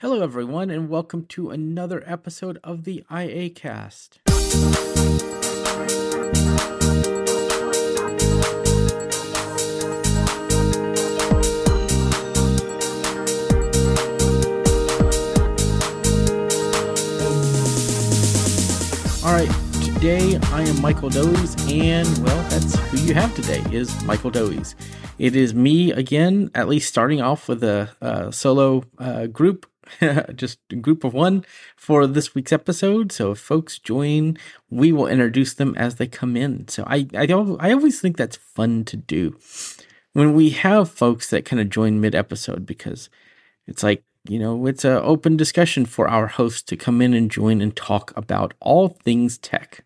Hello, everyone, and welcome to another episode of the IA Cast. All right, today I am Michael Doise, and well, that's who you have today is Michael Doise. It is me again, at least starting off with a, a solo uh, group, just a group of one for this week's episode. So if folks join, we will introduce them as they come in. So I, I, I always think that's fun to do when we have folks that kind of join mid episode because it's like you know, it's an open discussion for our hosts to come in and join and talk about all things tech.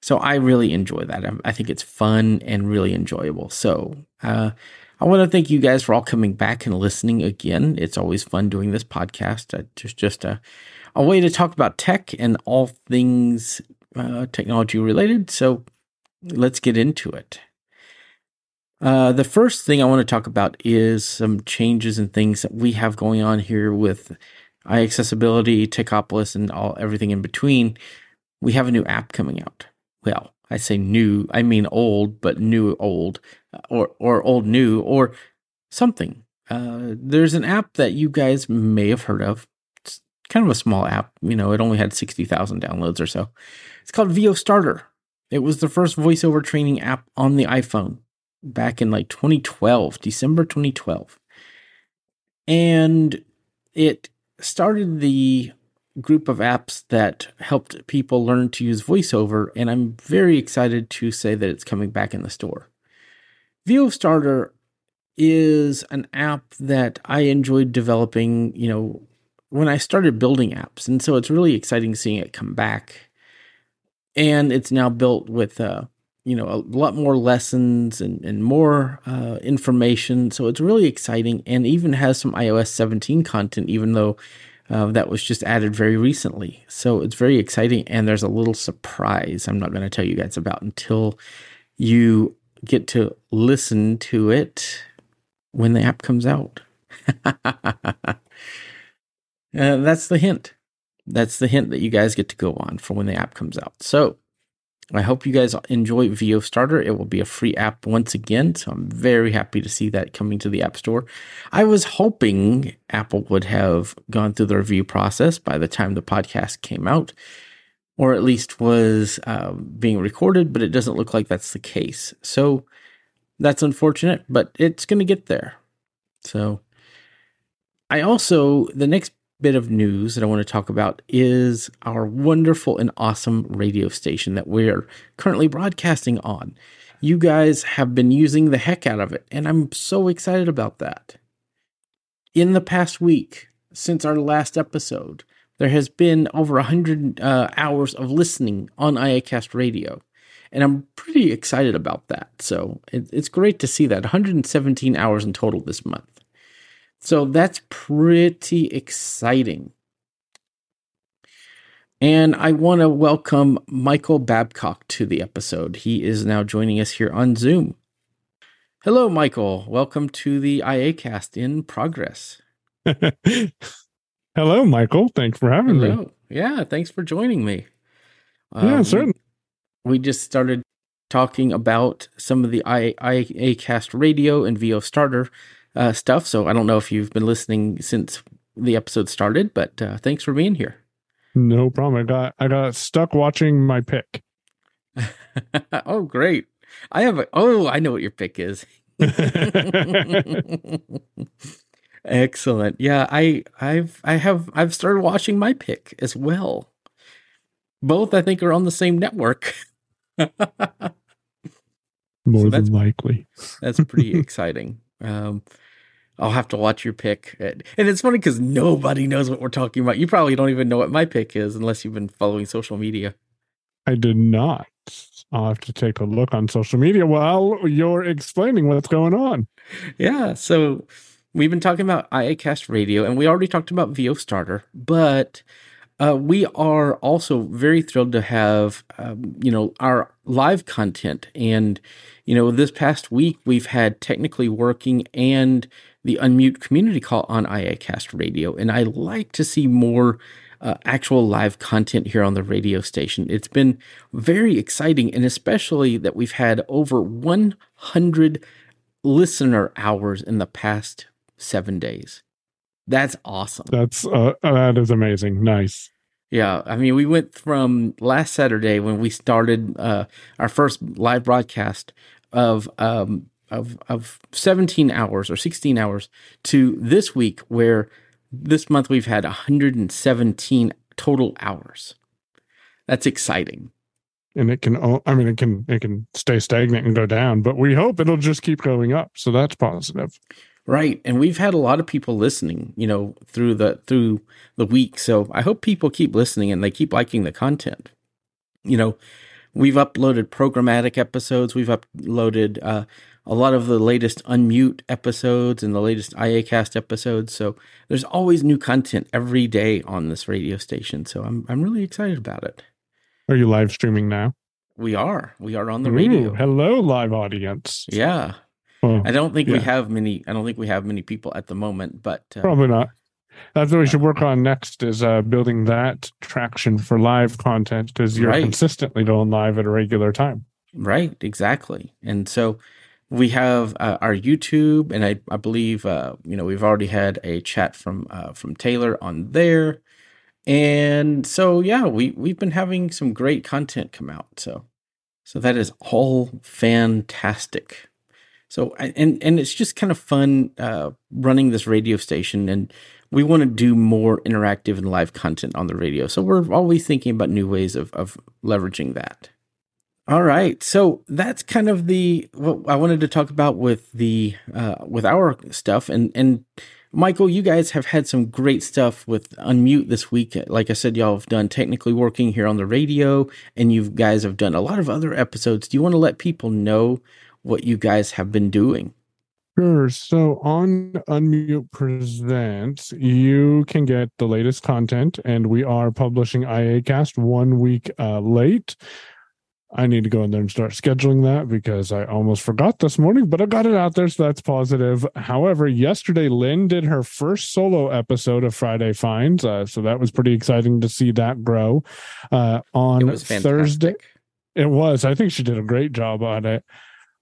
So I really enjoy that. I think it's fun and really enjoyable. So uh, I want to thank you guys for all coming back and listening again. It's always fun doing this podcast. Uh, just just a, a way to talk about tech and all things uh, technology related. So let's get into it. Uh, the first thing I want to talk about is some changes and things that we have going on here with iAccessibility, Techopolis, and all everything in between. We have a new app coming out. Well, I say new, I mean old, but new old, or or old new, or something. Uh, there's an app that you guys may have heard of. It's kind of a small app. You know, it only had sixty thousand downloads or so. It's called VO Starter. It was the first voiceover training app on the iPhone back in like 2012, December 2012. And it started the group of apps that helped people learn to use voiceover. And I'm very excited to say that it's coming back in the store. VO Starter is an app that I enjoyed developing, you know, when I started building apps. And so it's really exciting seeing it come back. And it's now built with uh, you know a lot more lessons and, and more uh, information so it's really exciting and even has some ios 17 content even though uh, that was just added very recently so it's very exciting and there's a little surprise i'm not going to tell you guys about until you get to listen to it when the app comes out uh, that's the hint that's the hint that you guys get to go on for when the app comes out so I hope you guys enjoy VO Starter. It will be a free app once again, so I'm very happy to see that coming to the App Store. I was hoping Apple would have gone through the review process by the time the podcast came out, or at least was uh, being recorded, but it doesn't look like that's the case. So that's unfortunate, but it's going to get there. So I also, the next bit of news that I want to talk about is our wonderful and awesome radio station that we're currently broadcasting on. You guys have been using the heck out of it, and I'm so excited about that. In the past week, since our last episode, there has been over 100 uh, hours of listening on IACast radio. And I'm pretty excited about that. So it, it's great to see that 117 hours in total this month. So that's pretty exciting. And I want to welcome Michael Babcock to the episode. He is now joining us here on Zoom. Hello, Michael. Welcome to the IAcast in progress. Hello, Michael. Thanks for having Hello. me. Yeah, thanks for joining me. Yeah, um, certainly. We just started talking about some of the IA cast radio and VO starter uh, stuff. So I don't know if you've been listening since the episode started, but uh, thanks for being here. No problem. I got I got stuck watching my pick. oh, great! I have a oh, I know what your pick is. Excellent. Yeah, I I've I have I've started watching my pick as well. Both I think are on the same network. More so than likely. that's pretty exciting. Um, I'll have to watch your pick. And it's funny because nobody knows what we're talking about. You probably don't even know what my pick is unless you've been following social media. I did not. I'll have to take a look on social media while you're explaining what's going on. Yeah. So we've been talking about IACast radio and we already talked about VO Starter, but uh, we are also very thrilled to have, um, you know, our live content. And, you know, this past week we've had technically working and the Unmute community call on IACast Radio, and I like to see more uh, actual live content here on the radio station. It's been very exciting, and especially that we've had over 100 listener hours in the past seven days. That's awesome. That's uh, that is amazing. Nice. Yeah, I mean, we went from last Saturday when we started uh, our first live broadcast of um, of of 17 hours or 16 hours to this week where this month we've had 117 total hours. That's exciting. And it can I mean it can it can stay stagnant and go down, but we hope it'll just keep going up. So that's positive. Right. And we've had a lot of people listening, you know, through the through the week. So I hope people keep listening and they keep liking the content. You know, we've uploaded programmatic episodes, we've uploaded uh, a lot of the latest unmute episodes and the latest IAcast episodes. So there's always new content every day on this radio station. So I'm I'm really excited about it. Are you live streaming now? We are. We are on the Ooh, radio. Hello, live audience. Yeah. Well, I don't think yeah. we have many. I don't think we have many people at the moment, but uh, probably not. That's what we should work on next is uh, building that traction for live content because you're right. consistently going live at a regular time. Right, exactly. And so we have uh, our YouTube, and I, I believe uh, you know we've already had a chat from uh, from Taylor on there, and so yeah, we we've been having some great content come out. So so that is all fantastic. So and and it's just kind of fun uh, running this radio station, and we want to do more interactive and live content on the radio. So we're always thinking about new ways of of leveraging that. All right, so that's kind of the what I wanted to talk about with the uh, with our stuff, and and Michael, you guys have had some great stuff with Unmute this week. Like I said, y'all have done technically working here on the radio, and you guys have done a lot of other episodes. Do you want to let people know what you guys have been doing. Sure. So on Unmute Presents, you can get the latest content, and we are publishing IACast one week uh, late. I need to go in there and start scheduling that because I almost forgot this morning, but I got it out there, so that's positive. However, yesterday Lynn did her first solo episode of Friday Finds, uh, so that was pretty exciting to see that grow. Uh, on Thursday, it was. I think she did a great job on it.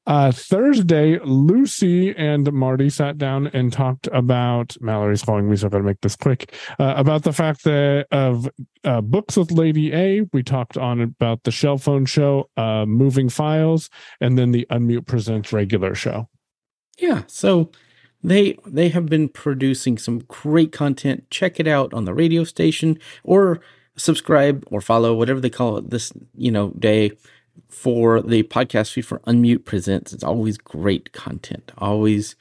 Uh, Thursday, Lucy and Marty sat down and talked about Mallory's calling me, so I've got to make this quick. Uh, about the fact that of uh, books with Lady A, we talked on about the Shell Phone show, uh, moving files, and then the Unmute Presents regular show. Yeah, so they they have been producing some great content. Check it out on the radio station or subscribe or follow whatever they call it this you know day for the podcast feed for Unmute Presents. It's always great content. Always,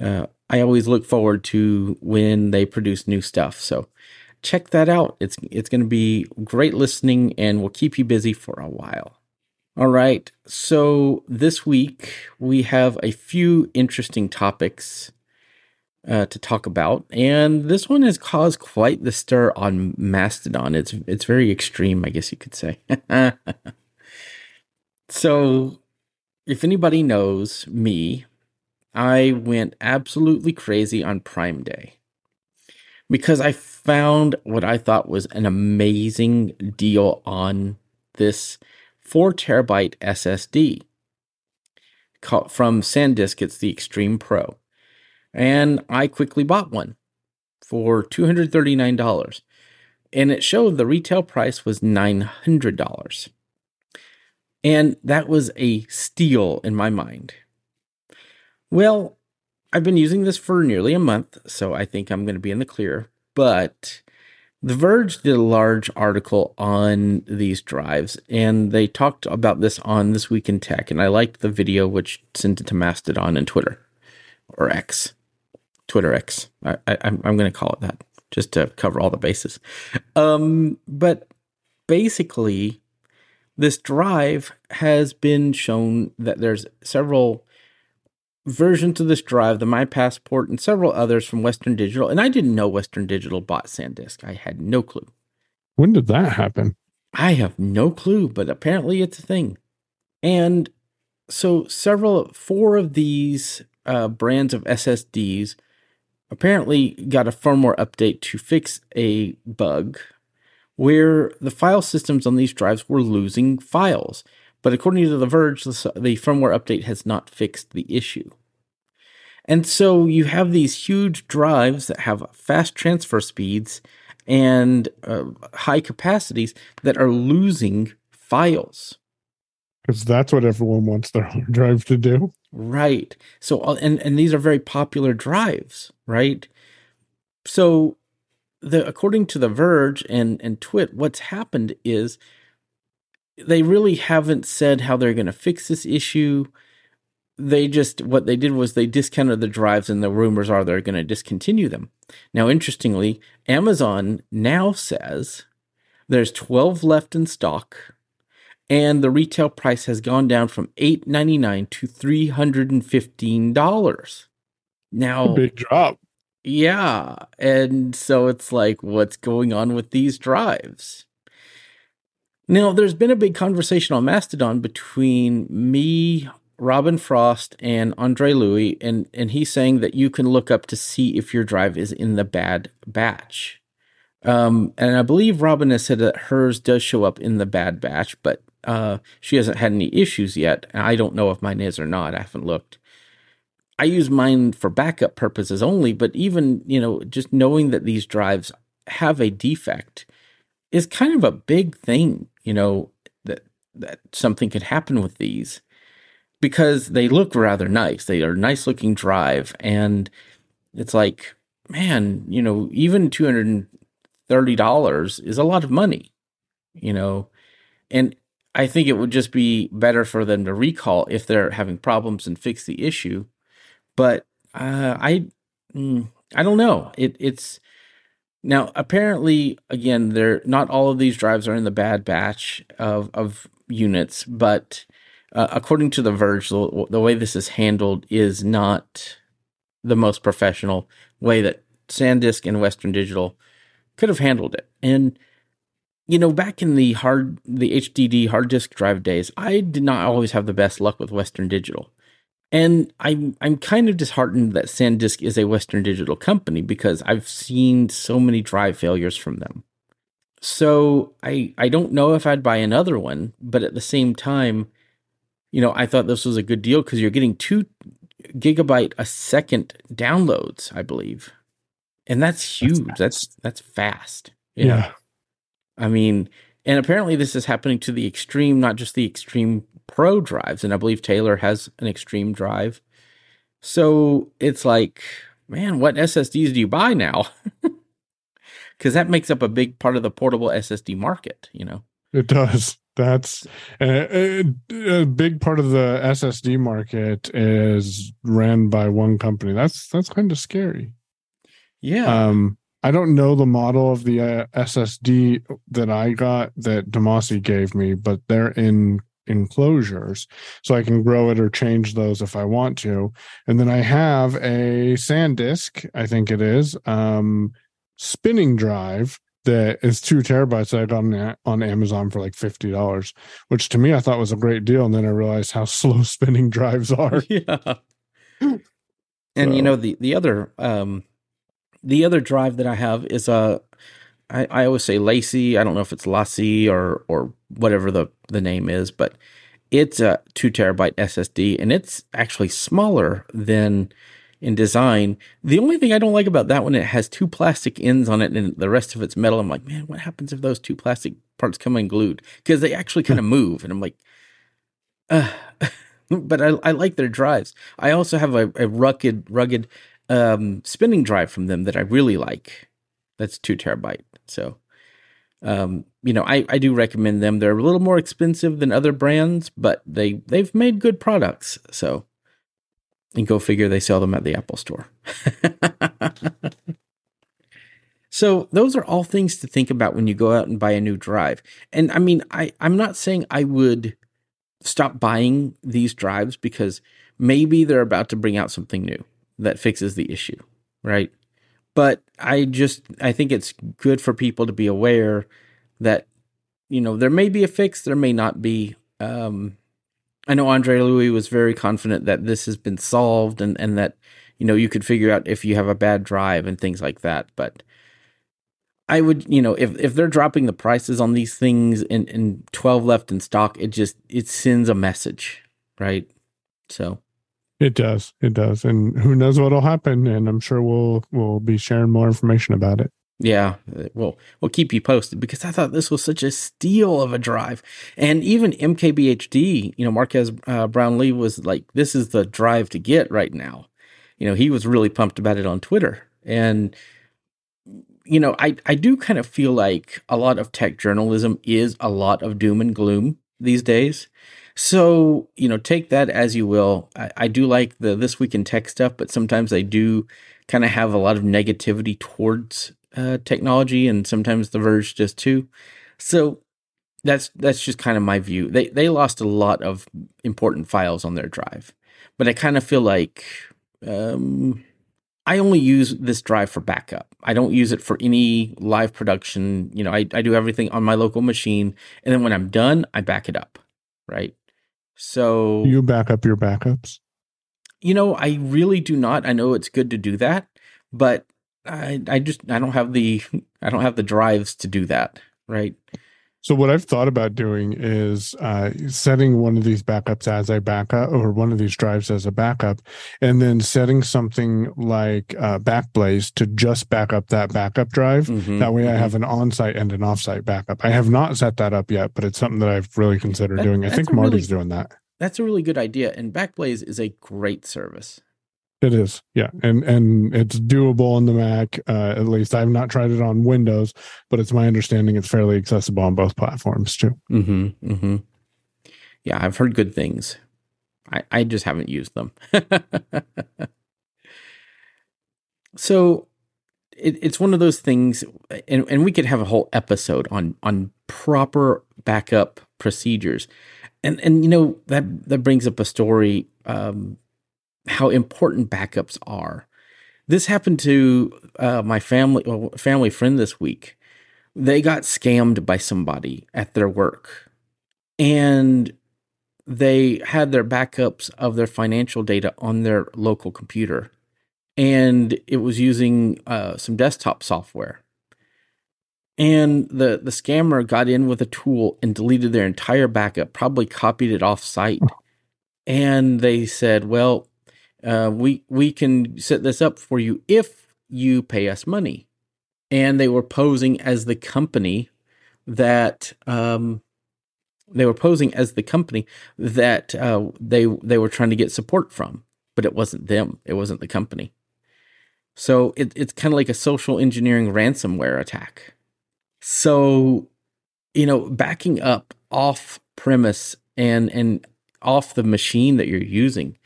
uh, I always look forward to when they produce new stuff. So check that out. It's it's going to be great listening and will keep you busy for a while. All right. So this week we have a few interesting topics uh, to talk about, and this one has caused quite the stir on Mastodon. It's it's very extreme, I guess you could say. So, if anybody knows me, I went absolutely crazy on Prime Day because I found what I thought was an amazing deal on this 4 terabyte SSD from SanDisk. It's the Extreme Pro. And I quickly bought one for $239. And it showed the retail price was $900. And that was a steal in my mind. Well, I've been using this for nearly a month, so I think I'm going to be in the clear. But The Verge did a large article on these drives, and they talked about this on This Week in Tech. And I liked the video, which sent it to Mastodon and Twitter or X, Twitter X. I, I, I'm going to call it that just to cover all the bases. Um, but basically, this drive has been shown that there's several versions of this drive, the My Passport, and several others from Western Digital. And I didn't know Western Digital bought SanDisk. I had no clue. When did that happen? I have no clue, but apparently it's a thing. And so several, four of these uh, brands of SSDs apparently got a firmware update to fix a bug where the file systems on these drives were losing files. But according to The Verge, the, firmware update has not fixed the issue. And so you have these huge drives that have fast transfer speeds and uh, high capacities that are losing files. Because that's what everyone wants their hard drive to do. Right. So, uh, and, and these are very popular drives, right? So, the according to The Verge and, and Twit, what's happened is they really haven't said how they're going to fix this issue. They just what they did was they discounted the drives and the rumors are they're going to discontinue them. Now interestingly amazon now says there's 12 left in stock and the retail price has gone down from 8.99 to $315 now big drop yeah and so it's like what's going on with these drives now, there's been a big conversation on Mastodon between me, Robin Frost and Andre Louis, and and he's saying that you can look up to see if your drive is in the bad batch. Um, and I believe Robin has said that hers does show up in the bad batch, but uh, she hasn't had any issues yet. I don't know if mine is or not. I haven't looked. I use mine for backup purposes only, but even you know, just knowing that these drives have a defect is kind of a big thing. You know that that something could happen with these because they look rather nice. They are nice looking drive. And it's like, man, you know, even $230 is a lot of money, you know, and I think it would just be better for them to recall if they're having problems and fix the issue. But uh, I, mm, I don't know. It, it's now apparently again, they're not all of these drives are in the bad batch of of units, but uh, according to The Verge, the, the way this is handled is not the most professional way that SanDisk and Western Digital could have handled it. And you know, back in the hard the HDD hard disk drive days, I did not always have the best luck with Western Digital. And I'm I'm kind of disheartened that SanDisk is a Western Digital company because I've seen so many drive failures from them. So I I don't know if I'd buy another one, but at the same time, you know, I thought this was a good deal because you're getting two gigabyte a second downloads, I believe, and that's huge. That's that's, that's fast. Yeah. I mean, and apparently this is happening to the extreme, not just the extreme pro drives. And I believe Taylor has an extreme drive. So it's like, man, what SSDs do you buy now? Because that makes up a big part of the portable SSD market, you know? It does. That's a, a, big part of the SSD market is ran by one company. That's that's kind of scary. Yeah. Um, I don't know the model of the uh, SSD that I got that Demasi gave me, but they're in enclosures, so I can grow it or change those if I want to. And then I have a SanDisk, I think it is, um, spinning drive that is two terabytes that I got on, on Amazon for like fifty dollars, which to me I thought was a great deal, and then I realized how slow spinning drives are. Yeah. And so. you know the the other um the other drive that I have is a I, I always say LaCie. I don't know if it's LaCie or or whatever the the name is, but it's a two terabyte SSD, and it's actually smaller than in design. The only thing I don't like about that one, it has two plastic ends on it and the rest of it's metal. I'm like, man, what happens if those two plastic parts come unglued? Because they actually kind of move. And I'm like, uh, but I, I like their drives. I also have a, a rugged, rugged um, spinning drive from them that I really like. That's two terabyte. So, um, you know, I, I do recommend them. They're a little more expensive than other brands, but they they've made good products. So, and go figure they sell them at the Apple store. so those are all things to think about when you go out and buy a new drive. And I mean, I, I'm not saying I would stop buying these drives because maybe they're about to bring out something new that fixes the issue, right? But I just I think it's good for people to be aware that you know there may be a fix, there may not be. Um, I know Andre Louis was very confident that this has been solved and, and that, you know, you could figure out if you have a bad drive and things like that. But I would, you know, if, if they're dropping the prices on these things and, and 12 left in stock, it just, it sends a message, right? So it does. It does. And who knows what'll happen. And I'm sure we'll, we'll be sharing more information about it. Yeah, we'll we'll keep you posted because I thought this was such a steal of a drive, and even MKBHD, you know, Marques uh, Brownlee was like, "This is the drive to get right now." You know, he was really pumped about it on Twitter, and you know, I I do kind of feel like a lot of tech journalism is a lot of doom and gloom these days. So you know, take that as you will. I, I do like the this week in tech stuff, but sometimes I do kind of have a lot of negativity towards uh, technology, and sometimes The Verge does too. So that's that's just kind of my view. They they lost a lot of important files on their drive, but I kind of feel like um, I only use this drive for backup. I don't use it for any live production. You know, I, I do everything on my local machine, and then when I'm done, I back it up. Right. So you back up your backups. You know, I really do not. I know it's good to do that, but I I just I don't have the I don't have the drives to do that, right? So what I've thought about doing is uh, setting one of these backups as a backup, or one of these drives as a backup, and then setting something like uh, Backblaze to just back up that backup drive. Mm-hmm, that way, mm-hmm. I have an on-site and an off-site backup. I have not set that up yet, but it's something that I've really considered that, doing. I think Marty's really, doing that. That's a really good idea, and Backblaze is a great service. It is, yeah, and and it's doable on the Mac. Uh, at least I've not tried it on Windows, but it's my understanding it's fairly accessible on both platforms too. Hmm. Hmm. Yeah, I've heard good things. I I just haven't used them. so it, it's one of those things, and and we could have a whole episode on on proper backup procedures, and and you know that that brings up a story. Um, how important backups are. This happened to uh, my family well, family friend this week. They got scammed by somebody at their work, and they had their backups of their financial data on their local computer, and it was using uh, some desktop software. And the the scammer got in with a tool and deleted their entire backup, probably copied it off site. And they said, "Well, uh, we we can set this up for you if you pay us money. And they were posing as the company that um, they were posing as the company that uh, they they were trying to get support from, but it wasn't them. It wasn't the company. So it, it's kind of like a social engineering ransomware attack. So, you know, backing up off premise and and off the machine that you're using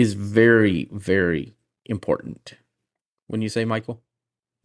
is very, very important. When you say Michael?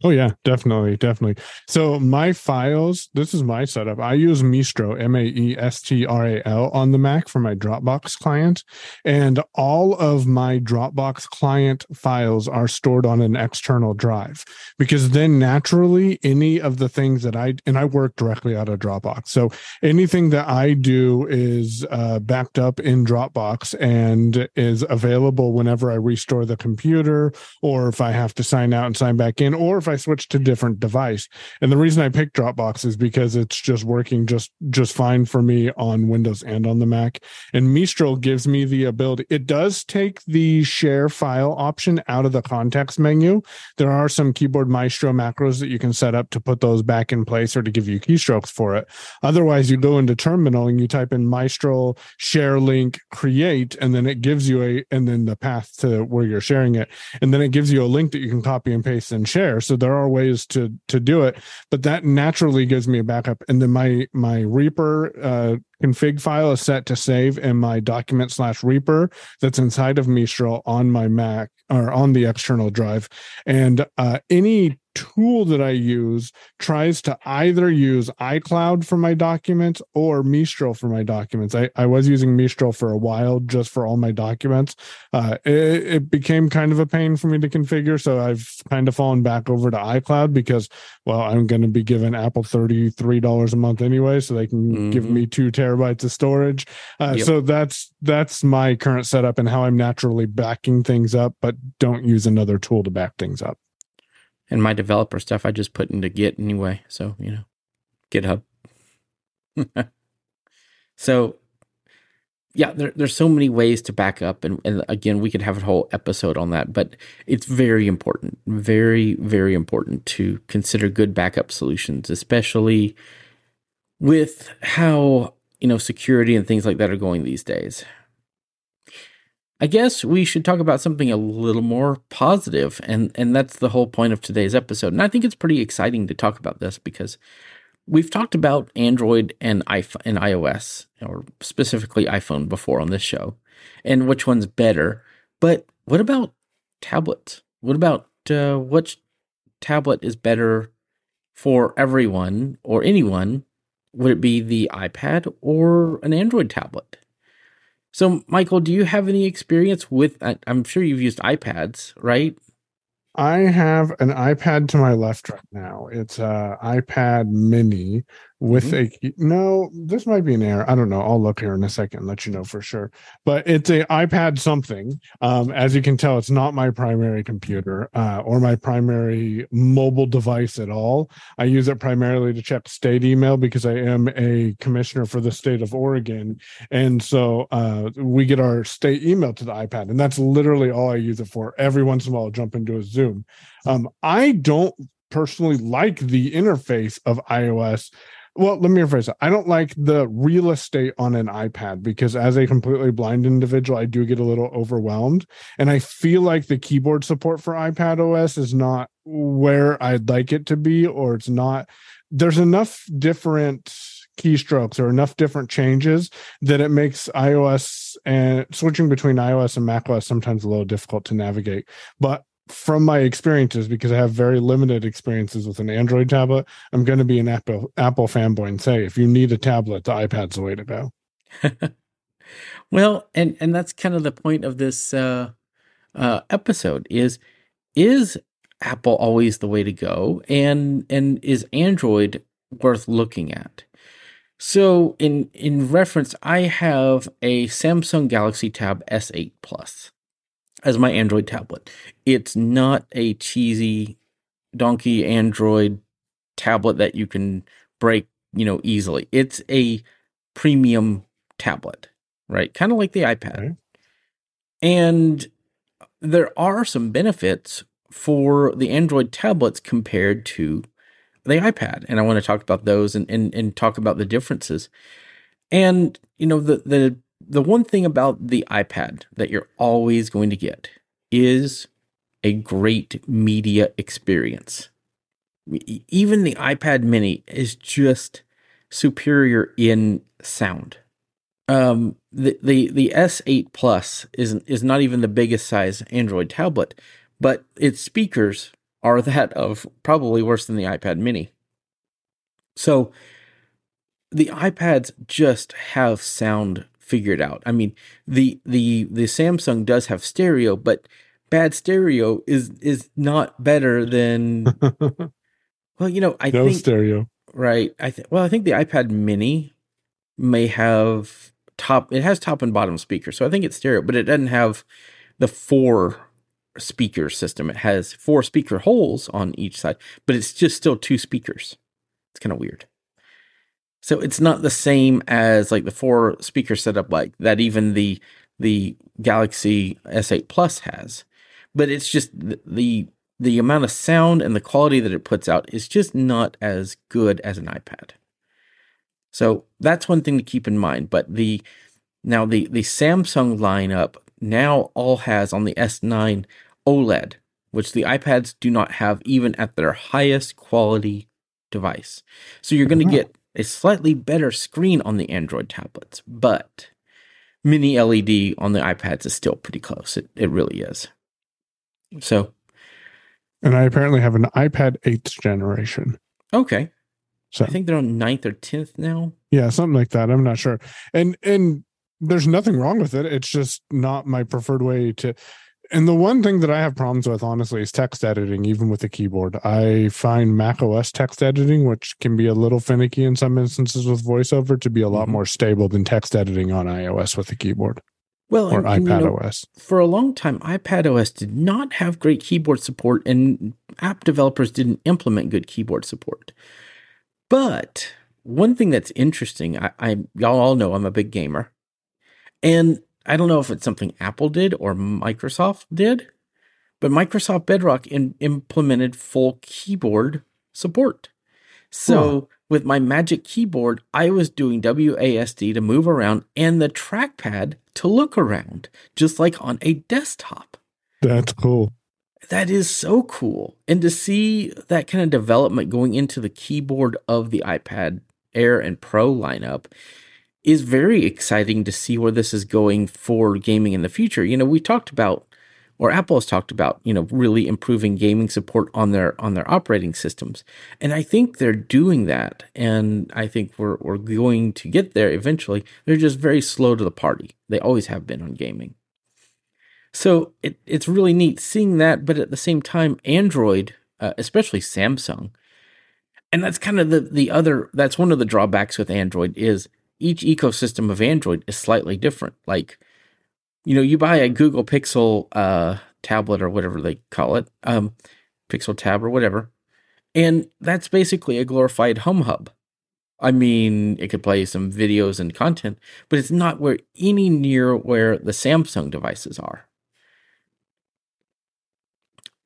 Oh yeah, definitely, definitely. So my files, this is my setup. I use Maestral, M A E S T R A L on the Mac for my Dropbox client, and all of my Dropbox client files are stored on an external drive because then naturally any of the things that I and I work directly out of Dropbox. So anything that I do is uh, backed up in Dropbox and is available whenever I restore the computer or if I have to sign out and sign back in or if I switch to different device. And the reason I picked Dropbox is because it's just working just just fine for me on Windows and on the Mac. And Maestral gives me the ability. It does take the share file option out of the context menu. There are some keyboard Maestro macros that you can set up to put those back in place or to give you keystrokes for it. Otherwise, you go into terminal and you type in Maestral share link create, and then it gives you a and then the path to where you're sharing it, and then it gives you a link that you can copy and paste and share. So there are ways to to do it, but that naturally gives me a backup. And then my my Reaper uh, config file is set to save in my document slash Reaper that's inside of Maestral on my Mac or on the external drive. And uh, any tool that I use tries to either use iCloud for my documents or Maestral for my documents. I, I was using Maestral for a while just for all my documents. Uh, it, it, became kind of a pain for me to configure. So I've kind of fallen back over to iCloud because, well, I'm going to be given Apple $33 a month anyway. So they can mm-hmm. give me two terabytes of storage. Uh, yep. So that's, that's my current setup and how I'm naturally backing things up, but don't use another tool to back things up. And my developer stuff I just put into Git anyway. So, you know, GitHub. so, yeah, there, there's so many ways to back up. And, and again, we could have a whole episode on that, but it's very important, very, very important to consider good backup solutions, especially with how, you know, security and things like that are going these days. I guess we should talk about something a little more positive, and and that's the whole point of today's episode. And I think it's pretty exciting to talk about this because we've talked about Android and iPhone and iOS, or specifically iPhone, before on this show, and which one's better. But what about tablets? What about uh, which tablet is better for everyone or anyone? Would it be the iPad or an Android tablet? So, Michael, do you have any experience with? I'm sure you've used iPads, right? I have an iPad to my left right now. It's a iPad Mini with mm-hmm. a no. This might be an error. I don't know. I'll look here in a second and let you know for sure. But it's a iPad something. Um, as you can tell, it's not my primary computer uh, or my primary mobile device at all. I use it primarily to check state email because I am a commissioner for the state of Oregon, and so uh, we get our state email to the iPad, and that's literally all I use it for. Every once in a while, I'll jump into a Zoom. Um, I don't personally like the interface of iOS well let me rephrase that. i don't like the real estate on an ipad because as a completely blind individual i do get a little overwhelmed and i feel like the keyboard support for ipad os is not where i'd like it to be or it's not there's enough different keystrokes or enough different changes that it makes ios and switching between ios and macOS sometimes a little difficult to navigate but from my experiences, because I have very limited experiences with an Android tablet, I'm going to be an Apple Apple fanboy and say, if you need a tablet, the iPad's the way to go. well, and and that's kind of the point of this uh, uh, episode is is Apple always the way to go, and and is Android worth looking at? So in in reference, I have a Samsung Galaxy Tab S8 Plus as my Android tablet. It's not a cheesy donkey Android tablet that you can break, you know, easily. It's a premium tablet, right? Kind of like the iPad. Okay. And there are some benefits for the Android tablets compared to the iPad. And I want to talk about those and, and, and talk about the differences. And, you know, the, the the one thing about the iPad that you're always going to get is a great media experience. Even the iPad mini is just superior in sound. Um, the, the, the S8 Plus is, is not even the biggest size Android tablet, but its speakers are that of probably worse than the iPad mini. So the iPads just have sound figured out. I mean, the the the Samsung does have stereo, but bad stereo is is not better than well, you know, I no think stereo. Right. I think well, I think the iPad mini may have top it has top and bottom speakers. So I think it's stereo, but it doesn't have the four speaker system. It has four speaker holes on each side, but it's just still two speakers. It's kind of weird. So it's not the same as like the four speaker setup like that even the the Galaxy S8 Plus has. But it's just the, the amount of sound and the quality that it puts out is just not as good as an iPad. So that's one thing to keep in mind. But the now the the Samsung lineup now all has on the S9 OLED, which the iPads do not have even at their highest quality device. So you're going to uh-huh. get a slightly better screen on the Android tablets, but mini LED on the iPads is still pretty close. It, it really is. So And I apparently have an iPad 8th generation. Okay. So I think they're on ninth or tenth now. yeah, something like that. I'm not sure. And and there's nothing wrong with it. It's just not my preferred way to and the one thing that I have problems with, honestly, is text editing, even with the keyboard. I find Mac OS text editing, which can be a little finicky in some instances with voiceover, to be a lot Mhm. more stable than text editing on iOS with the keyboard Well, or and- and, you iPad know, OS. for a long time, iPad OS did not have great keyboard support, and app developers didn't implement good keyboard support. But one thing that's interesting, I, I y'all all know I'm a big gamer, and I don't know if it's something Apple did or Microsoft did, but Microsoft Bedrock in, implemented full keyboard support. So with my Magic Keyboard, I was doing WASD to move around and the trackpad to look around, just like on a desktop. That's cool. That is so cool. And to see that kind of development going into the keyboard of the iPad Air and Pro lineup is very exciting to see where this is going for gaming in the future. You know, we talked about or Apple has talked about, you know, really improving gaming support on their on their operating systems. And I think they're doing that. And I think we're we're going to get there eventually. They're just very slow to the party. They always have been on gaming. So it, it's really neat seeing that, but at the same time, Android, uh, especially Samsung, and that's kind of the the other. That's one of the drawbacks with Android is each ecosystem of Android is slightly different. Like, you know, you buy a Google Pixel uh, tablet or whatever they call it, um, Pixel Tab or whatever, and that's basically a glorified Home Hub. I mean, it could play some videos and content, but it's not where any near where the Samsung devices are.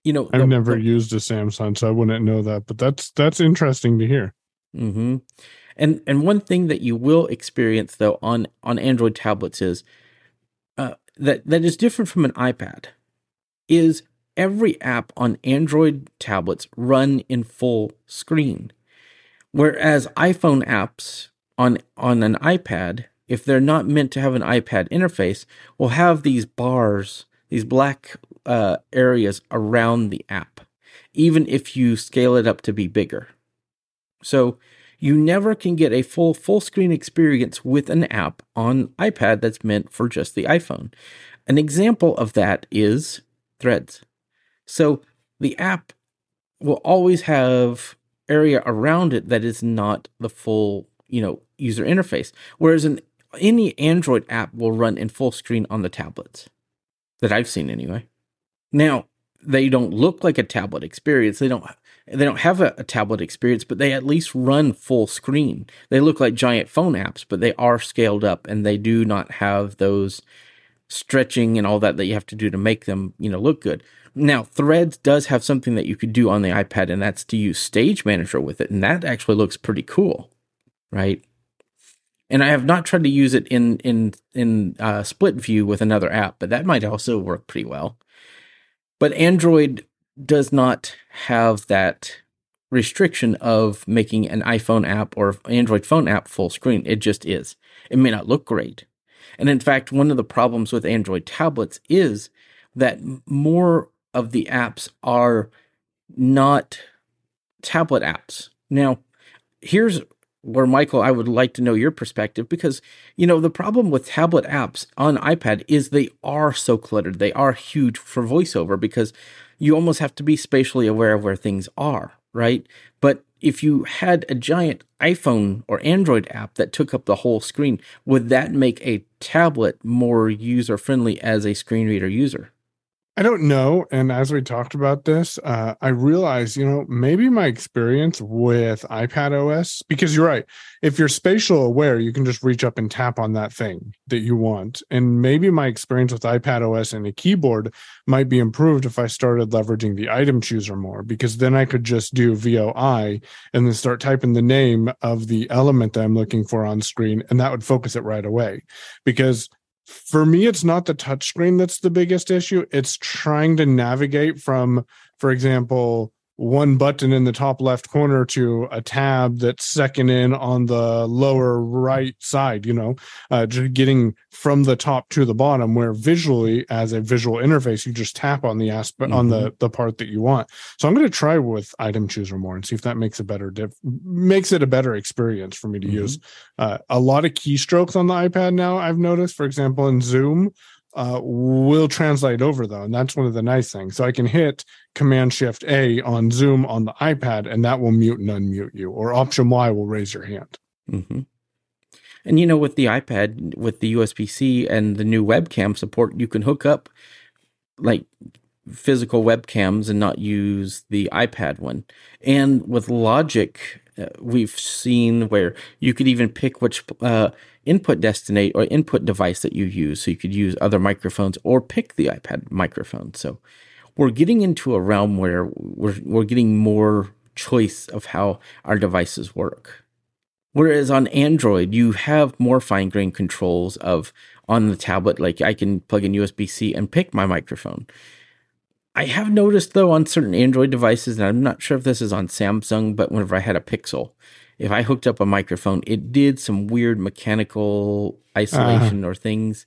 You know, I've the- never the- used a Samsung, so I wouldn't know that. But that's that's interesting to hear. hmm And and one thing that you will experience though on on Android tablets is uh, that that is different from an iPad is every app on Android tablets run in full screen, whereas iPhone apps on on an iPad, if they're not meant to have an iPad interface, will have these bars, these black uh, areas around the app, even if you scale it up to be bigger. So you never can get a full full screen experience with an app on iPad that's meant for just the iPhone. An example of that is Threads. So the app will always have area around it that is not the full, you know, user interface. Whereas an any Android app will run in full screen on the tablets that I've seen anyway. Now, they don't look like a tablet experience. They don't they don't have a, a, tablet experience, but they at least run full screen. They look like giant phone apps, but they are scaled up and they do not have those stretching and all that that you have to do to make them, you know, look good. Now, Threads does have something that you could do on the iPad, and that's to use Stage Manager with it, and that actually looks pretty cool, right? And I have not tried to use it in in in uh, split view with another app, but that might also work pretty well. But Android does not have that restriction of making an iPhone app or Android phone app full screen. It just is. It may not look great. And in fact, one of the problems with Android tablets is that more of the apps are not tablet apps. Now, here's where Michael, I would like to know your perspective because you know the problem with tablet apps on iPad is they are so cluttered. They are huge for voiceover because you almost have to be spatially aware of where things are, right? But if you had a giant iPhone or Android app that took up the whole screen, would that make a tablet more user friendly as a screen reader user? I don't know. And as we talked about this, uh, I realized, you know, maybe my experience with iPad OS, because you're right. If you're spatial aware, you can just reach up and tap on that thing that you want. And maybe my experience with iPad OS and a keyboard might be improved if I started leveraging the item chooser more, because then I could just do VOI and then start typing the name of the element that I'm looking for on screen. And that would focus it right away. Because for me it's not the touchscreen that's the biggest issue. It's trying to navigate from for example one button in the top left corner to a tab that's second in on the lower right side, you know, uh, just getting from the top to the bottom where visually as a visual interface, you just tap on the aspect mm-hmm. on the, mm-hmm. the part that you want. So I'm going to try with item chooser more and see if that makes a better, diff- makes it a better experience for me to mm-hmm. use. Uh, a lot of keystrokes on the iPad now I've noticed, for example, in Zoom, uh, will translate over though, and that's one of the nice things. So I can hit Command Shift A on Zoom on the iPad, and that will mute and unmute you, or Option Y will raise your hand. Mm-hmm. And you know, with the iPad, with the USB C and the new webcam support, you can hook up like physical webcams and not use the iPad one. And with Logic, we've seen where you could even pick which uh, input destinate or input device that you use. So you could use other microphones or pick the iPad microphone. So we're getting into a realm where we're, we're getting more choice of how our devices work. Whereas on Android, you have more fine grained controls of on the tablet, like I can plug in USB C and pick my microphone. I have noticed though on certain Android devices, and I'm not sure if this is on Samsung, but whenever I had a Pixel, if I hooked up a microphone, it did some weird mechanical isolation uh or things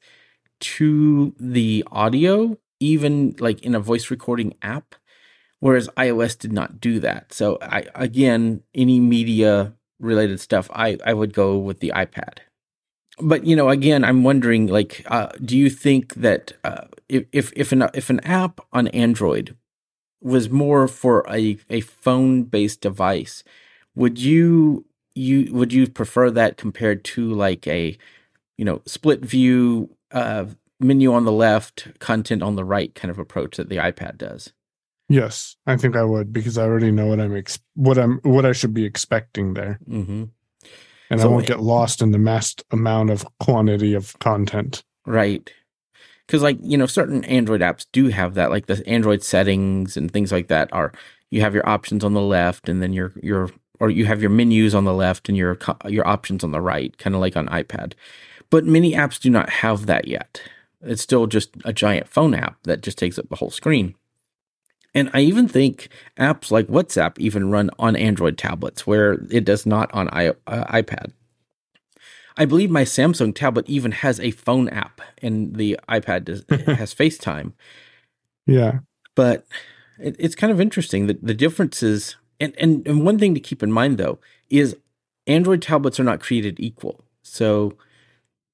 to the audio, even like in a voice recording app, whereas iOS did not do that. So I again, any media related stuff, I I would go with the iPad. But you know, again, I'm wondering, like, uh, do you think that uh, if if an if an app on Android was more for a a phone based device, would you you would you prefer that compared to like a you know split view uh, menu on the left, content on the right kind of approach that the iPad does? Yes, I think I would because I already know what I'm ex- what I'm what I should be expecting there, mm-hmm. And so, I won't get lost in the massed amount of quantity of content. Right, because like you know certain Android apps do have that, like the Android settings and things like that are you have your options on the left, and then your your or you have your menus on the left and your your options on the right, kind of like on iPad. But many apps do not have that yet. It's still just a giant phone app that just takes up the whole screen. And I even think apps like WhatsApp even run on Android tablets where it does not on I, uh, iPad. I believe my Samsung tablet even has a phone app and the iPad does, has FaceTime. Yeah. But it, it's kind of interesting that the differences and, and and one thing to keep in mind though is Android tablets are not created equal. So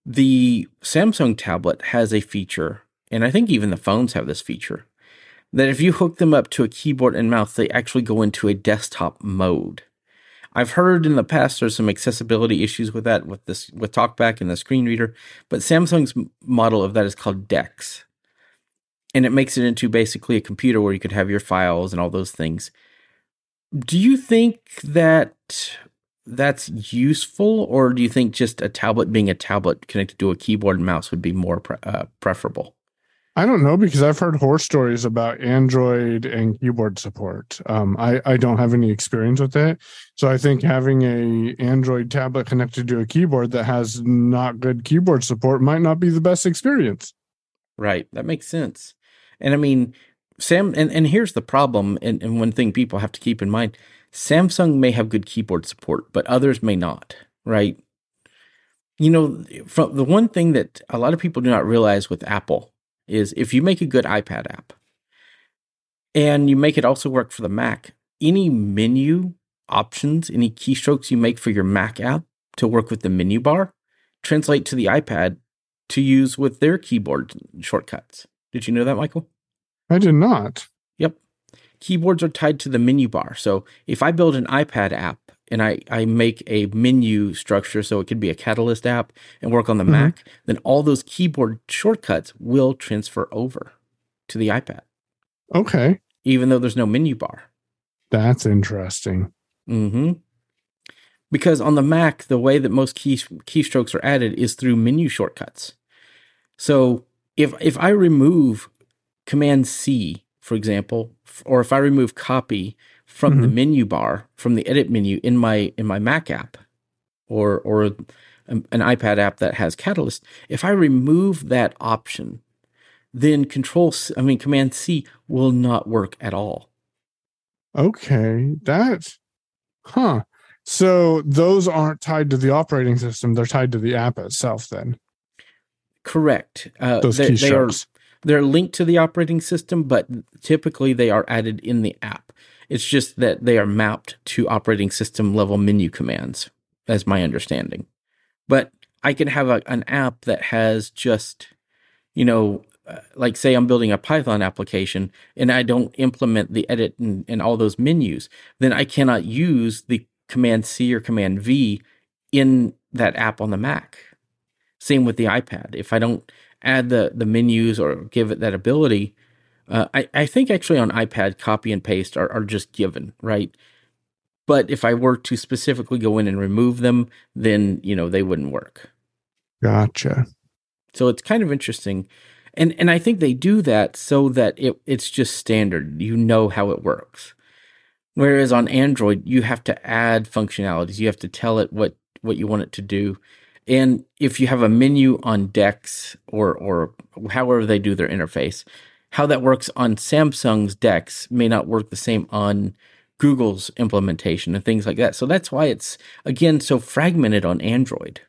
the Samsung tablet has a feature, and I think even the phones have this feature, that if you hook them up to a keyboard and mouse, they actually go into a desktop mode. I've heard in the past there's some accessibility issues with that with this with TalkBack and the screen reader, but Samsung's model of that is called DeX. And it makes it into basically a computer where you could have your files and all those things. Do you think that that's useful, or do you think just a tablet being a tablet connected to a keyboard and mouse would be more pre- uh, preferable? I don't know because I've heard horror stories about Android and keyboard support. Um, I I don't have any experience with it, so I think having a Android tablet connected to a keyboard that has not good keyboard support might not be the best experience. Right, that makes sense. And I mean, Sam, and, and here's the problem, and, and one thing people have to keep in mind Samsung may have good keyboard support, but others may not, right? You know, from the one thing that a lot of people do not realize with Apple is if you make a good iPad app and you make it also work for the Mac, any menu options, any keystrokes you make for your Mac app to work with the menu bar translate to the iPad to use with their keyboard shortcuts. Did you know that, Michael? I did not. Yep. Keyboards are tied to the menu bar. So if I build an iPad app and I, I make a menu structure so it could be a Catalyst app and work on the mm-hmm. Mac, then all those keyboard shortcuts will transfer over to the iPad. Okay. Even though there's no menu bar. That's interesting. Mm-hmm. Because on the Mac, the way that most key keystrokes are added is through menu shortcuts. So if if I remove Command C, for example, or if I remove copy from mm-hmm. the menu bar from the edit menu in my in my Mac app or or an iPad app that has Catalyst, if I remove that option, then control I mean command C will not work at all. Okay, that, huh? So those aren't tied to the operating system; they're tied to the app itself. Then, correct. Uh, those they, they are they're linked to the operating system, but typically they are added in the app. It's just that they are mapped to operating system level menu commands, as my understanding. But I can have a, an app that has just, you know, uh, like say I'm building a Python application and I don't implement the edit and, and all those menus, then I cannot use the Command C or Command V in that app on the Mac. Same with the iPad. If I don't add the the menus or give it that ability, uh, I, I think actually on iPad, copy and paste are, are just given, right? But if I were to specifically go in and remove them, then you know they wouldn't work. Gotcha. So it's kind of interesting, and and I think they do that so that it it's just standard. You know how it works. Whereas on Android, you have to add functionalities. You have to tell it what what you want it to do. And if you have a menu on DeX or or however they do their interface, how that works on Samsung's DeX may not work the same on Google's implementation and things like that. So that's why it's again so fragmented on Android.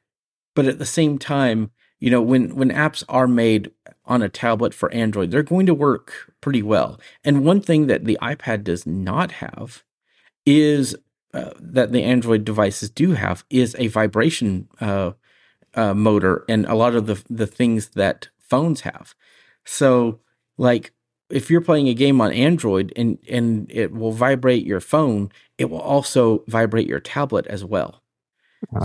But at the same time, you know, when when apps are made on a tablet for Android, they're going to work pretty well. And one thing that the iPad does not have is uh, that the Android devices do have is a vibration uh, uh, motor and a lot of the the things that phones have. So like if you're playing a game on Android and and it will vibrate your phone, it will also vibrate your tablet as well.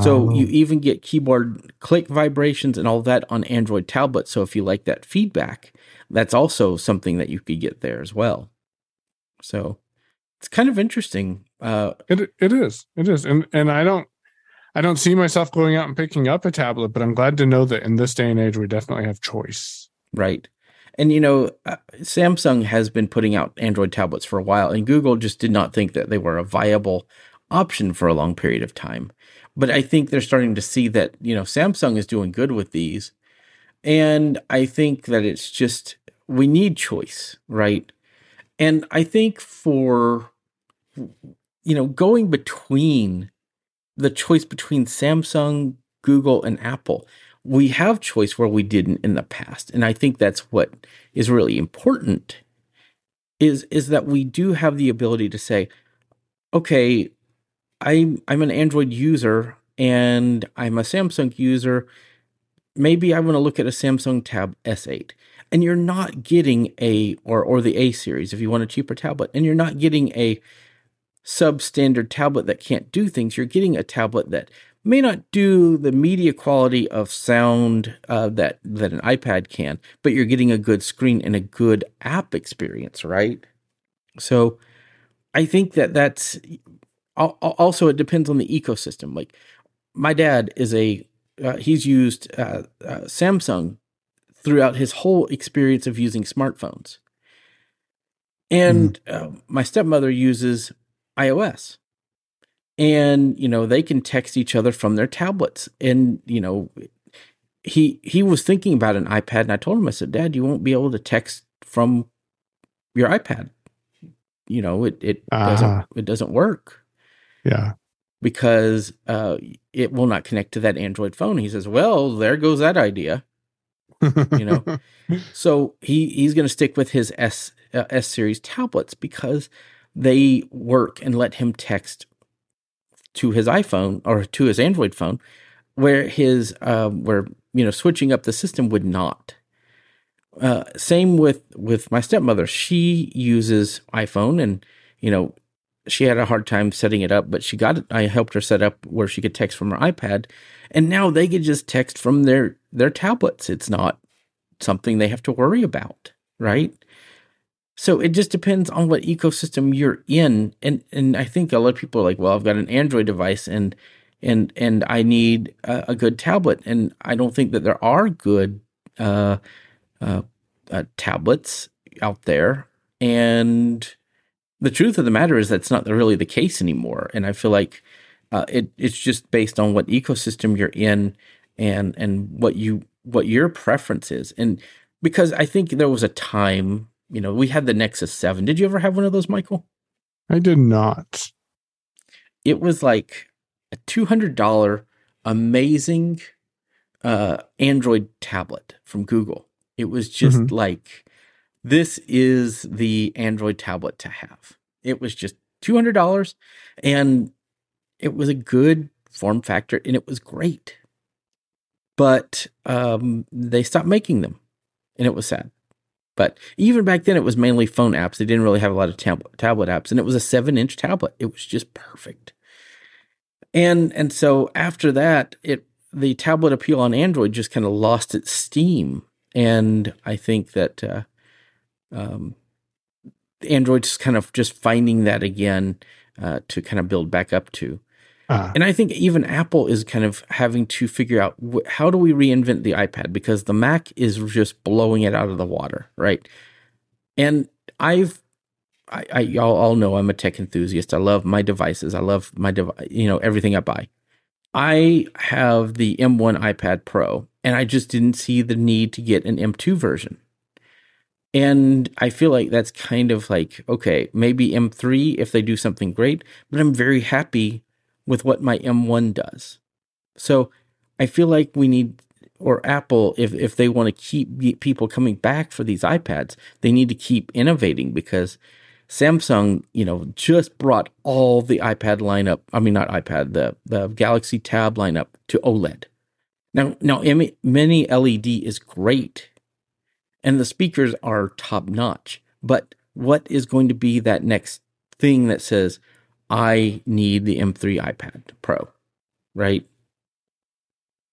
So you Oh, even get keyboard click vibrations and all that on Android tablets. So if you like that feedback, that's also something that you could get there as well. So it's kind of interesting. Uh, it it is. It is. And and I don't I don't see myself going out and picking up a tablet, but I'm glad to know that in this day and age we definitely have choice. Right. And you know, uh, Samsung has been putting out Android tablets for a while, and Google just did not think that they were a viable option for a long period of time. But I think they're starting to see that, you know, Samsung is doing good with these. And I think that it's just, we need choice, right? And I think for, you know, going between the choice between Samsung, Google, and Apple, we have choice where we didn't in the past. And I think that's what is really important is is that we do have the ability to say, okay, I'm I'm an Android user and I'm a Samsung user. Maybe I want to look at a Samsung Tab S8. And you're not getting a or or the A series if you want a cheaper tablet, and you're not getting a substandard tablet that can't do things. You're getting a tablet that may not do the media quality of sound uh, that that an iPad can, but you're getting a good screen and a good app experience, right? So I think that that's al- al- also it depends on the ecosystem. Like my dad is a uh, he's used uh, uh, Samsung throughout his whole experience of using smartphones, and uh, my stepmother uses iOS and you know they can text each other from their tablets and you know he he was thinking about an ipad and i told him i said dad you won't be able to text from your ipad you know it it Ah. doesn't it doesn't work Yeah. because uh it will not connect to that android phone he says well there goes that idea You know? so he he's going to stick with his S uh, S series tablets because they work and let him text to his iPhone or to his Android phone, where his uh, where you know switching up the system would not. Uh, same with with my stepmother. She uses iPhone, and you know she had a hard time setting it up, but she got it. I helped her set up where she could text from her iPad, and now they could just text from their their tablets. It's not something they have to worry about, right? So it just depends on what ecosystem you're in, and and I think a lot of people are like, well, I've got an Android device, and and and I need a, a good tablet, and I don't think that there are good uh, uh, uh, tablets out there, and the truth of the matter is that's not really the case anymore, and I feel like uh, it it's just based on what ecosystem you're in, and and what you what your preference is, and because I think there was a time you know, we had the Nexus 7. Did you ever have one of those, Michael? I did not. It was like a $200 amazing uh, Android tablet from Google. It was just Mhm. like, this is the Android tablet to have. It was just $200 and it was a good form factor and it was great. But um, they stopped making them and it was sad. But even back then, it was mainly phone apps. They didn't really have a lot of tab- tablet apps, and it was a seven-inch tablet. It was just perfect. And and so after that, it the tablet appeal on Android just kind of lost its steam, and I think that uh, um, Android's kind of just finding that again uh, to kind of build back up to. Ah, And I think even Apple is kind of having to figure out wh- how do we reinvent the iPad because the Mac is just blowing it out of the water, right? And I've, I, I y'all all know I'm a tech enthusiast. I love my devices. I love my device, you know, everything I buy. I have the M1 iPad Pro, and I just didn't see the need to get an M2 version. And I feel like that's kind of like, okay, maybe M3 if they do something great, but I'm very happy with what my M1 does. So I feel like we need, or Apple, if, if they want to keep people coming back for these iPads, they need to keep innovating because Samsung, you know, just brought all the iPad lineup. I mean, not iPad, the, the Galaxy Tab lineup to OLED. Now, now, mini LED is great and the speakers are top notch. But what is going to be that next thing that says, I need the M3 iPad Pro, right?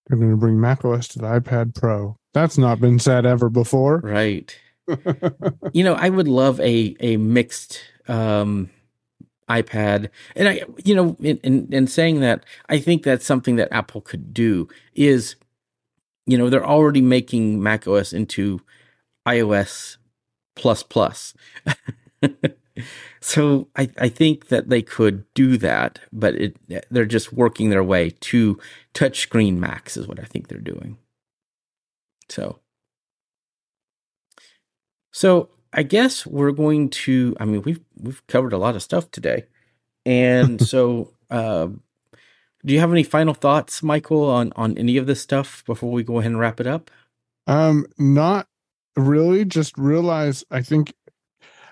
they're going to bring macOS to the iPad Pro. That's not been said ever before. Right. you know, I would love a a mixed um iPad. And I you know, in, in in saying that, I think that's something that Apple could do is you know, they're already making macOS into iOS plus plus. so I, I think that they could do that, but it they're just working their way to touchscreen Macs is what I think they're doing. So so I guess we're going to I mean we've we've covered a lot of stuff today. And so uh, do you have any final thoughts, Michael, on on any of this stuff before we go ahead and wrap it up? Um, not really. Just realize. I think.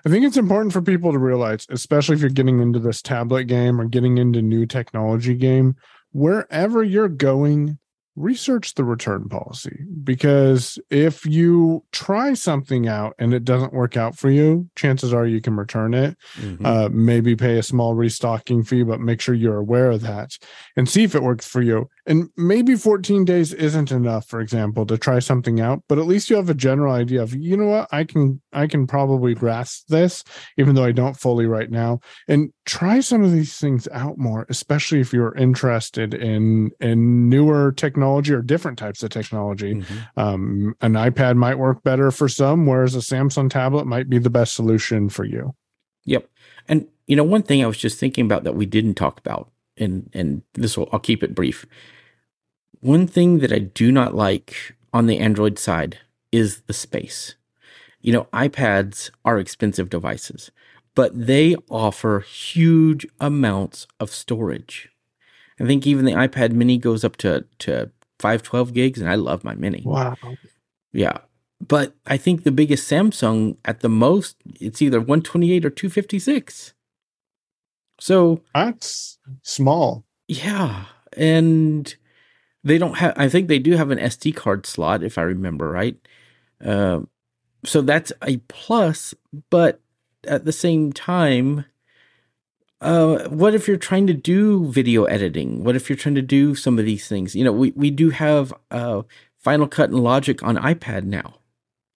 I think it's important for people to realize, especially if you're getting into this tablet game or getting into new technology game, wherever you're going, research the return policy because if you try something out and it doesn't work out for you, chances are you can return it. Mhm. Uh, maybe pay a small restocking fee, but make sure you're aware of that and see if it works for you. And maybe 14 days isn't enough, for example, to try something out, but at least you have a general idea of, you know what, I can I can probably grasp this, even though I don't fully right now. And try some of these things out more, especially if you're interested in in newer technology or different types of technology. Mhm. Um, an iPad might work better for some, whereas a Samsung tablet might be the best solution for you. Yep. And you know, one thing I was just thinking about that we didn't talk about, and and this will I'll keep it brief. One thing that I do not like on the Android side is the space. You know, iPads are expensive devices, but they offer huge amounts of storage. I think even the iPad mini goes up to to 512 gigs, and I love my mini. Wow. Yeah. But I think the biggest Samsung at the most, it's either 128 or 256. So, That's small. yeah. And they don't have, I think they do have an SD card slot, if I remember right. Uh, so that's a plus. But at the same time, uh, what if you're trying to do video editing? What if you're trying to do some of these things? You know, we, we do have uh, Final Cut and Logic on iPad now.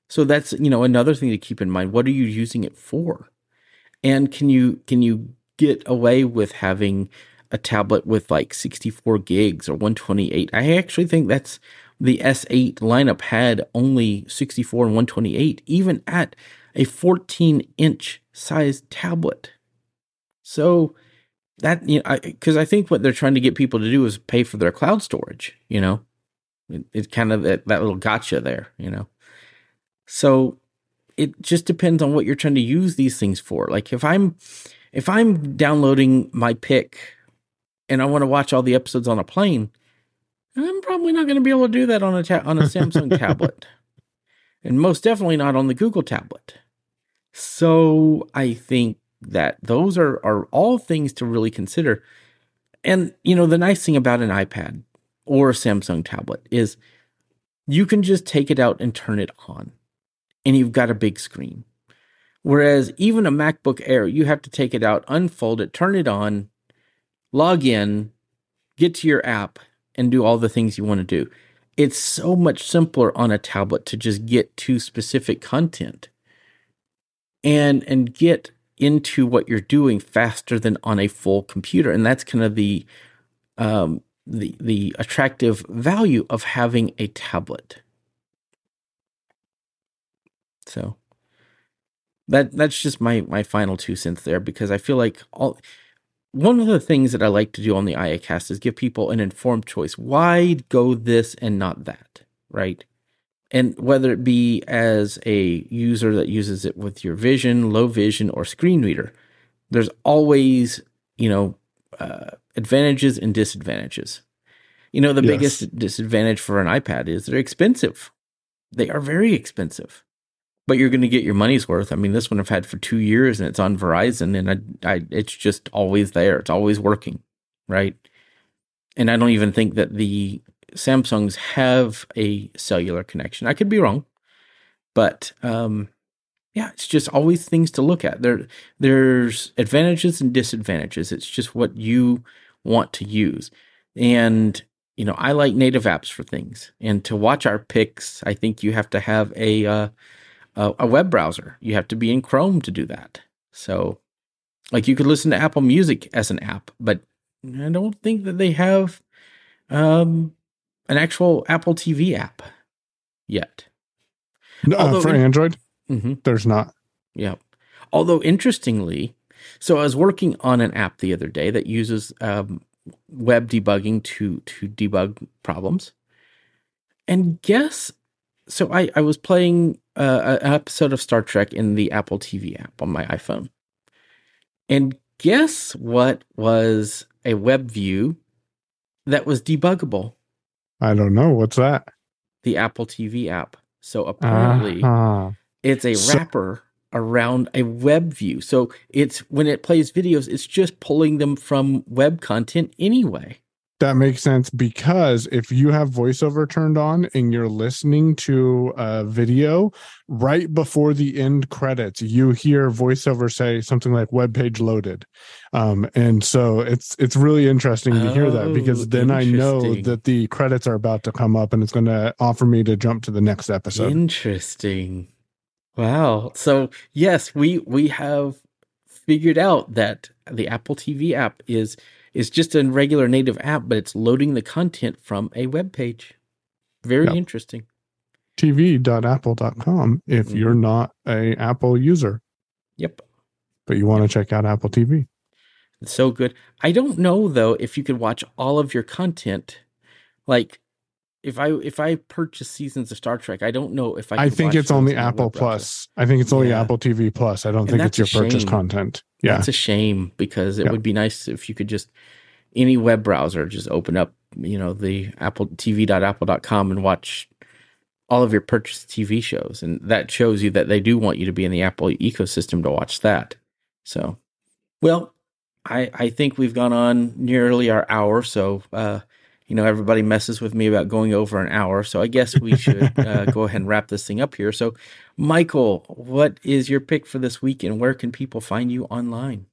So that's, you know, another thing to keep in mind. What are you using it for? And can you can you get away with having a tablet with like 64 gigs or 128? I actually think that's the S8 lineup had only 64 and 128 even at a 14 inch size tablet. So that you know, I because I, think what they're trying to get people to do is pay for their cloud storage. You know, it, it's kind of that, that little gotcha there. You know, so it just depends on what you're trying to use these things for. Like if I'm If I'm downloading my pick and I want to watch all the episodes on a plane, I'm probably not going to be able to do that on a ta- on a Samsung tablet, and most definitely not on the Google tablet. So I think that those are are all things to really consider. And you know, the nice thing about an iPad or a Samsung tablet is you can just take it out and turn it on, and you've got a big screen. Whereas even a MacBook Air, you have to take it out, unfold it, turn it on, log in, get to your app, and do all the things you want to do. It's so much simpler on a tablet to just get to specific content and and get into what you're doing faster than on a full computer. And that's kind of the um, the the attractive value of having a tablet. So that that's just my my final two cents there because I feel like all one of the things that I like to do on the IAcast is give people an informed choice. Why go this and not that, right? And whether it be as a user that uses it with your vision, low vision, or screen reader, there's always, you know, uh, advantages and disadvantages. You know, the yes. biggest disadvantage for an iPad is they're expensive. They are very expensive but you're going to get your money's worth. I mean, this one I've had for two years and it's on Verizon and I, I, it's just always there. It's always working. Right. And I don't even think that the Samsungs have a cellular connection. I could be wrong, but, um, yeah, it's just always things to look at. There, there's advantages and disadvantages. It's just what you want to use. And, you know, I like native apps for things. And to watch our picks, I think you have to have a, uh, a, a web browser. You have to be in Chrome to do that. So, like you could listen to Apple Music as an app, but I don't think that they have um, an actual Apple TV app yet. No, uh, for in- Android, mm-hmm. there's not. Yeah. Although interestingly, so I was working on an app the other day that uses um, web debugging to to debug problems, and guess so I I was playing uh, an episode of Star Trek in the Apple TV app on my iPhone. And guess what was a web view that was debuggable? I don't know. What's that? The Apple TV app. So apparently uh-huh. it's a so- wrapper around a web view. So it's when it plays videos, it's just pulling them from web content anyway. That makes sense because if you have voiceover turned on and you're listening to a video right before the end credits, you hear voiceover say something like "web page loaded," um, and so it's it's really interesting to hear that because oh, then I know that the credits are about to come up and it's going to offer me to jump to the next episode. Interesting. Wow. So yes, we we have figured out that the Apple TV app is is just a regular native app, but it's loading the content from a web page. Very yep. interesting. TV.apple.com if mm-hmm. you're not a Apple user. Yep. But you want to check out Apple TV. It's so good. I don't know though if you could watch all of your content like if I if I purchase seasons of Star Trek, I don't know if I. I think it's only Apple Plus. I think it's only yeah. Apple TV Plus. I don't and think it's your purchase content. Yeah, it's a shame because it yeah. would be nice if you could just any web browser just open up, you know, the Apple TV.apple.com and watch all of your purchased TV shows, and that shows you that they do want you to be in the Apple ecosystem to watch that. So, well, I I think we've gone on nearly our hour, so. uh you know, everybody messes with me about going over an hour. So I guess we should uh, go ahead and wrap this thing up here. So, Michael, what is your pick for this week and where can people find you online?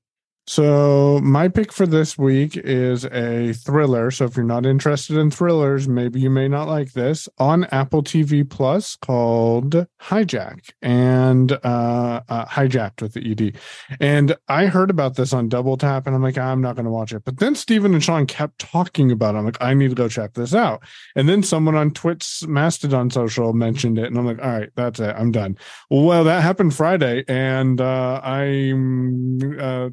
So my pick for this week is a thriller. So if you're not interested in thrillers, maybe you may not like this on Apple TV Plus called Hijack and uh, uh, Hijacked with the ED. And I heard about this on Double Tap, and I'm like, I'm not going to watch it. But then Stephen and Sean kept talking about it. I'm like, I need to go check this out. And then someone on Twitch Mastodon Social mentioned it, and I'm like, all right, that's it. I'm done. Well, that happened Friday, and uh, I'm uh,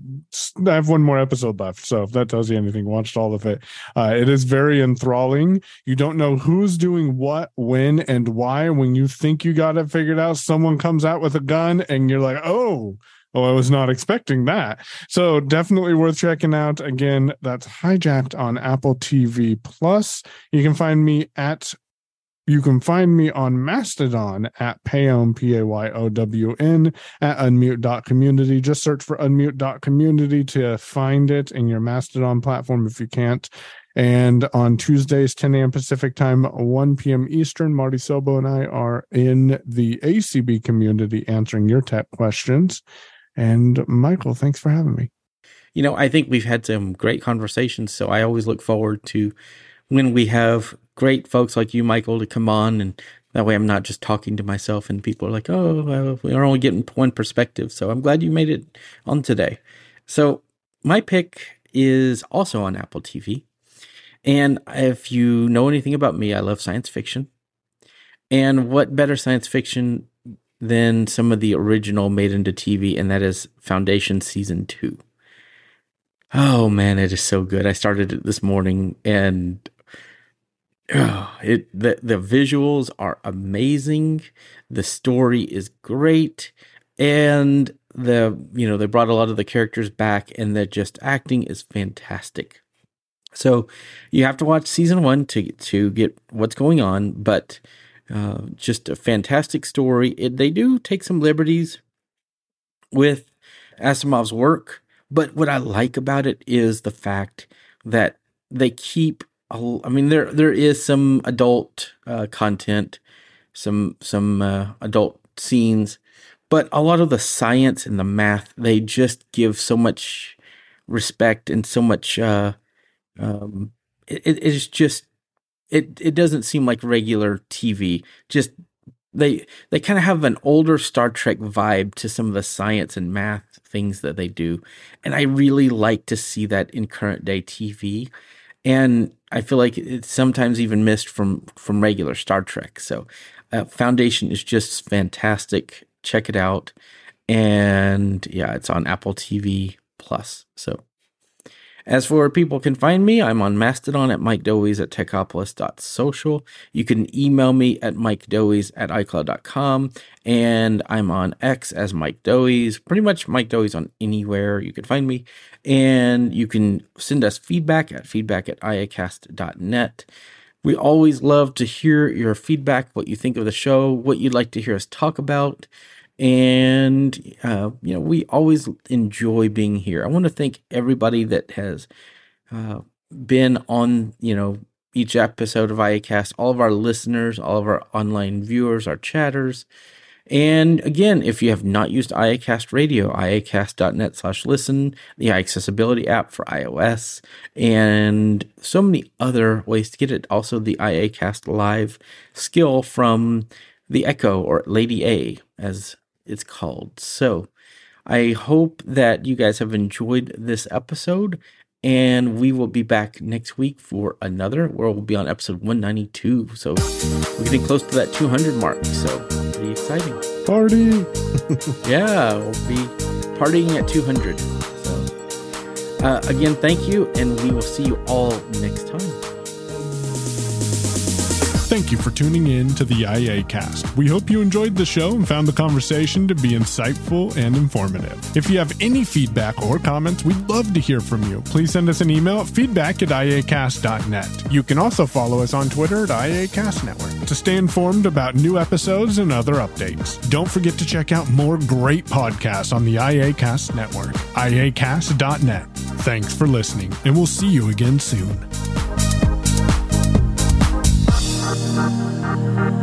I have one more episode left, so if that tells you anything, watched all of it. Uh, it is very enthralling. You don't know who's doing what, when, and why. When you think you got it figured out, someone comes out with a gun, and you're like, "Oh, Oh, I was not expecting that. So definitely worth checking out. Again, that's hijacked on Apple TV Plus. You can find me at you can find me on Mastodon at Payown, P A Y O W N, at unmute.community. Just search for unmute.community to find it in your Mastodon platform if you can't. And on Tuesdays, 10 a.m. Pacific time, 1 p.m. Eastern, Marty Sobo and I are in the ACB community answering your tech questions. And Michael, thanks for having me. You know, I think we've had some great conversations. So I always look forward to when we have great folks like you, Michael, to come on. And that way I'm not just talking to myself and people are like, oh, well, we're only getting one perspective. So I'm glad you made it on today. So my pick is also on Apple TV. And if you know anything about me, I love science fiction. And what better science fiction than some of the original made into TV, and that is Foundation Season 2. Oh man, it is so good. I started it this morning and it the the visuals are amazing. The story is great and the you know, they brought a lot of the characters back and the just acting is fantastic. So you have to watch season one to to get what's going on, but uh, just a fantastic story. It, they do take some liberties with Asimov's work, but what I like about it is the fact that they keep. I mean, there there is some adult uh, content, some some uh, adult scenes, but a lot of the science and the math they just give so much respect and so much uh, um, it, it is just it it doesn't seem like regular TV. Just they they kind of have an older Star Trek vibe to some of the science and math things that they do, and I really like to see that in current day TV. And I feel like it's sometimes even missed from from regular Star Trek. So, uh, Foundation is just fantastic. Check it out, and yeah, it's on Apple TV Plus. So as for where people can find me, I'm on Mastodon at Mike Doise at techopolis.social. You can email me at Mike Doise at iCloud.com. And I'm on X as Mike Doise, pretty much Mike Doise on anywhere you can find me. And you can send us feedback at feedback at iacast.net. We always love to hear your feedback, what you think of the show, what you'd like to hear us talk about and uh, you know we always enjoy being here. I want to thank everybody that has uh, been on you know each episode of IACast, all of our listeners, all of our online viewers, our chatters. And again, if you have not used IACast Radio, iacast.net slash listen, the iAccessibility app for iOS, and so many other ways to get it. Also, the IACast Live skill from the Echo or Lady A, as it's called. So I hope that you guys have enjoyed this episode. And we will be back next week for another where we'll be on episode 192. So we're getting close to that 200 mark. So pretty exciting. Party! yeah, we'll be partying at 200. So uh, again, thank you. And we will see you all next time. Thank you for tuning in to the IA cast. We hope you enjoyed the show and found the conversation to be insightful and informative. If you have any feedback or comments, we'd love to hear from you. Please send us an email at feedback at iacast.net. You can also follow us on Twitter at IACast Network to stay informed about new episodes and other updates. Don't forget to check out more great podcasts on the IACast Network, iacast.net. Thanks for listening, and we'll see you again soon. Thank you.